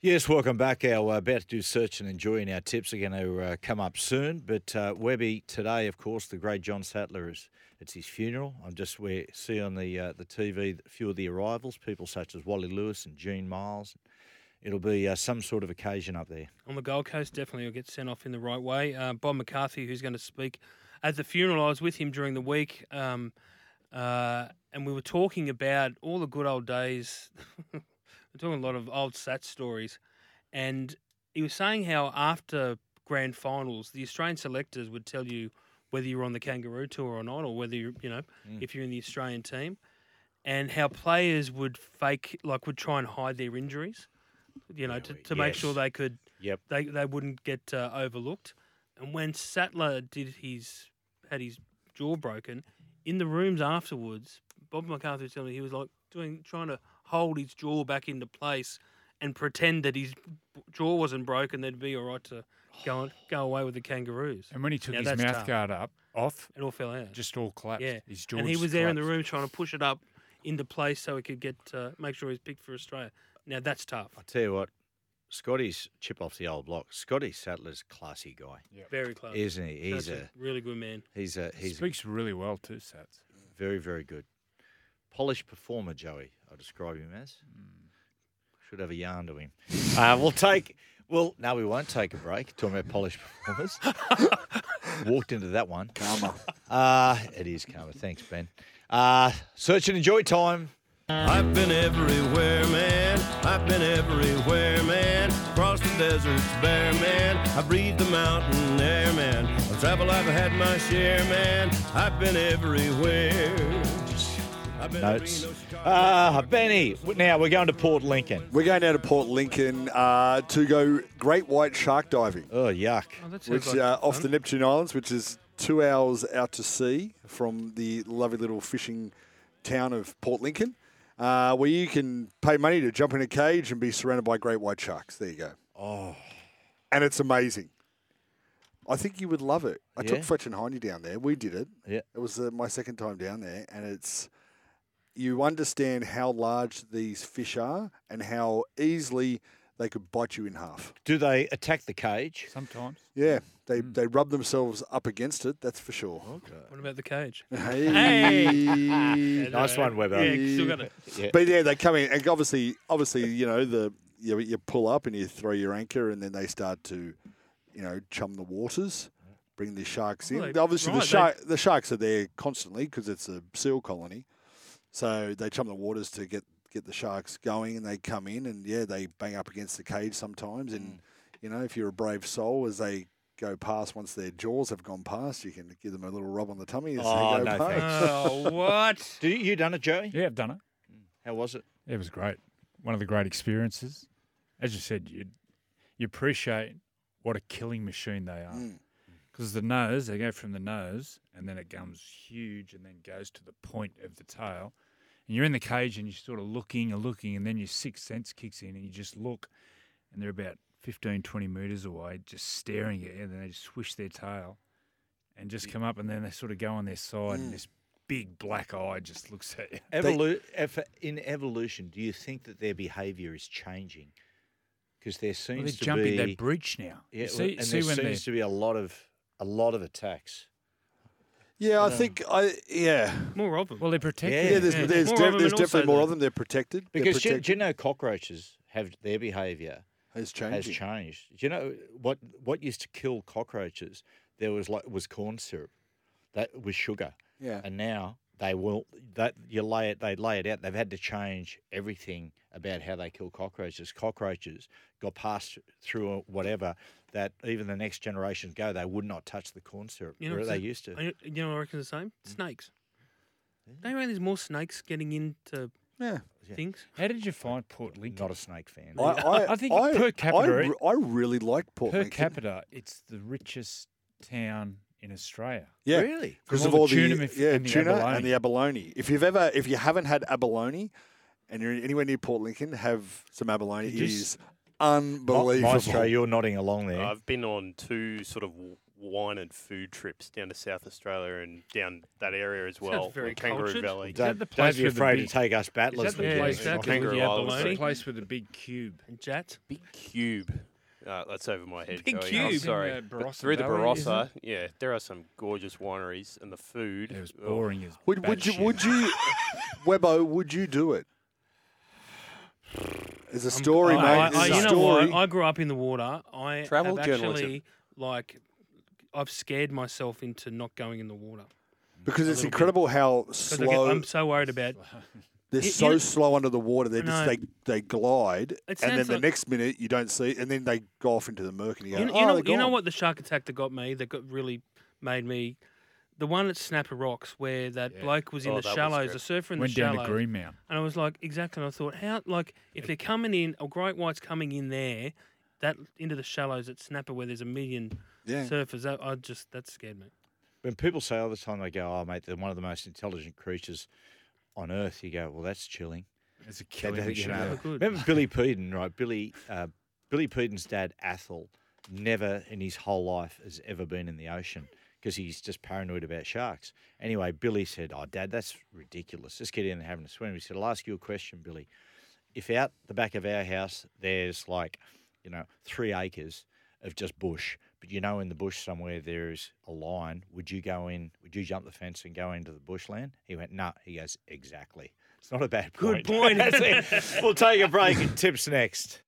Yes, welcome back. Our uh, about to do search and enjoy, and our tips are going to uh, come up soon. But uh, Webby today, of course, the great John Sattler is it's his funeral. I'm just we see on the uh, the TV a few of the arrivals, people such as Wally Lewis and Gene Miles. It'll be uh, some sort of occasion up there. On the Gold Coast, definitely will get sent off in the right way. Uh, Bob McCarthy, who's going to speak at the funeral, I was with him during the week, um, uh, and we were talking about all the good old days. we're talking a lot of old Sat stories, and he was saying how after grand finals, the Australian selectors would tell you whether you were on the Kangaroo Tour or not, or whether you you know Mm. if you're in the Australian team, and how players would fake like would try and hide their injuries, you know, to, to make sure they could Yep. they they wouldn't get uh, overlooked. And when Sattler did his had his jaw broken in the rooms afterwards, Bob McCarthy was telling me he was like doing trying to hold his jaw back into place and pretend that his jaw wasn't broken. They'd be all right to go on, go away with the Kangaroos. And when he took Now his mouth tough. guard up off, It all fell out. just all collapsed. yeah, His jaw and he just was there in the room trying to push it up into place so he could get uh, make sure he's picked for Australia. Now that's tough. I tell you what, Scotty's chip off the old block. Scotty Sattler's classy guy, Very classy, isn't he? He's That's a really good man. he's a He he's a speaks really well too, Sats. very very good, polished performer. Joey, I describe him as. Should have a yarn to him. Uh, we'll take. Well, no, we won't take a break. Talking about polished performers. Walked into that one. Karma. Uh, it is karma. Thanks, Ben. Uh, search and enjoy time. I've been everywhere, man. I've been everywhere, man. Across the deserts bare, man. I breathe the mountain air, man. Of travel, I've had my share, man. I've been everywhere. I've been to Notes. Reno, Uh, Benny, now we're going to Port Lincoln. We're going down to Port Lincoln uh, to go great white shark diving, Oh, yuck. Oh, that sounds which like uh, off fun. the Neptune Islands, which is two hours out to sea from the lovely little fishing town of Port Lincoln, uh, where you can pay money to jump in a cage and be surrounded by great white sharks. There you go. Oh, And it's amazing. I think you would love it. I Yeah? took Fletch and Heine down there. We did it. Yeah. It was uh, my second time down there, and it's you understand how large these fish are and how easily they could bite you in half. do they attack the cage? Sometimes. Yeah, they Hmm. they rub themselves up against it. That's for sure. Okay. What about the cage? Hey. Nice one, Webber. Yeah, still got it. Yeah. But yeah, they come in, and obviously, obviously, you know, the you, you pull up and you throw your anchor, and then they start to, you know, chum the waters, bring the sharks in. Well, they- obviously, right, the they- shark the sharks are there constantly because it's a seal colony, so they chum the waters to get get the sharks going, and they come in, and yeah, they bang up against the cage sometimes, Mm. and you know, if you're a brave soul, as they go past once their jaws have gone past, you can give them a little rub on the tummy as Oh, they go no past. thanks. Oh, what? Do you, you done it, Joey? Yeah, I've done it. How was it? It was great. One of the great experiences. As you said, you you appreciate what a killing machine they are. Mm. Because the nose, they go from the nose, and then it comes huge, and then goes to the point of the tail. And you're in the cage, and you're sort of looking and looking, and then your sixth sense kicks in, and you just look, and they're about 15, 20 meters away, just staring at you, and then they just swish their tail, and just come up, and then they sort of go on their side, and mm. this big black eye just looks at you. Evolu- ev- in evolution, do you think that their behaviour is changing? Because there Well, seems they're to jumping be that bridge now. yeah, You see, and see there when seems to be a lot of a lot of attacks. Yeah, I think I yeah. More of them. well, they're protected. Yeah. Yeah, there's, Yeah. there's, More def- there's and also definitely more of them. They're protected. They're Because do, protected. do you know cockroaches have their behaviour has changed has changed. changed? Do you know what what used to kill cockroaches? There was like was corn syrup, that was sugar, Yeah. and now they will that you lay it they lay it out. They've had to change everything about how they kill cockroaches. Cockroaches got passed through whatever that even the next generation go, they would not touch the corn syrup. You know where they the- used to. You know, what I reckon the same. Mm. Snakes. Don't you reckon there's more snakes getting into Yeah. Yeah. things? How did you find Port Lincoln? Not a snake fan. I, I, I think per capita, I, I really like Port per Lincoln. capita, it's the richest town in Australia. Yeah. Really? Because of all all the the, tuna mif- yeah, and the tuna abalone. and the abalone. If you've ever, if you haven't had abalone, and you're anywhere near Port Lincoln, have some abalone. It Did is unbelievable. Maestro, you're nodding along there. I've been on two sort of wine and food trips down to South Australia and down that area as well. very Kangaroo cultured. Valley. Is that Don't, the don't place be with the afraid big- to take us battlers. Is that the place It's with the- Kangaroo with the abalone? the place with the big cube? And Jat. Big Cube. Uh, that's over my head. Big Joey. Cube. I'm sorry. In, But Barossa through the Valley, isn't Barossa, yeah, there are some gorgeous wineries, and the food. It was oh, boring as Would, would you? batshit. Would you? Webbo, would you do it? There's a story, I, mate. I, There's I, a you know story. what? I grew up in the water. I Travel have journalism. actually like I've scared myself into not going in the water because it's little bit. incredible how 'Cause I get- slow I'm so worried about. they're You- you so know- slow under the water. They just they they glide, and then sounds the like- next minute you don't see, and then they go off into the murk, and you go, You, know- oh, you know, they're you know what the shark attack that got me, that got really made me, the one at Snapper Rocks where that Yeah. bloke was in Oh, the shallows, good. the surfer in Went the down shallows, to Greenmount. and I was like, exactly. And I thought, how like if they're coming in, a great white's coming in there, that into the shallows at Snapper where there's a million yeah. surfers, that I just that scared me. When people say all the time, they go, "Oh, mate, they're one of the most intelligent creatures on earth." You go, "Well, that's chilling." It's a That- killing that- you know. Remember Billy Peden, right? Billy uh, Billy Peden's dad, Athel, never in his whole life has ever been in the ocean because he's just paranoid about sharks. Anyway, Billy said, "Oh, Dad, that's ridiculous. Just get in and having a swim." He said, "I'll ask you a question, Billy. If out the back of our house there's like, you know, three acres of just bush, but you know in the bush somewhere there's a line, would you go in? Would you jump the fence and go into the bushland?" He went, "No." He goes, "Exactly." It's not a bad point. Good point. point. That's it. we'll take a break and tips next.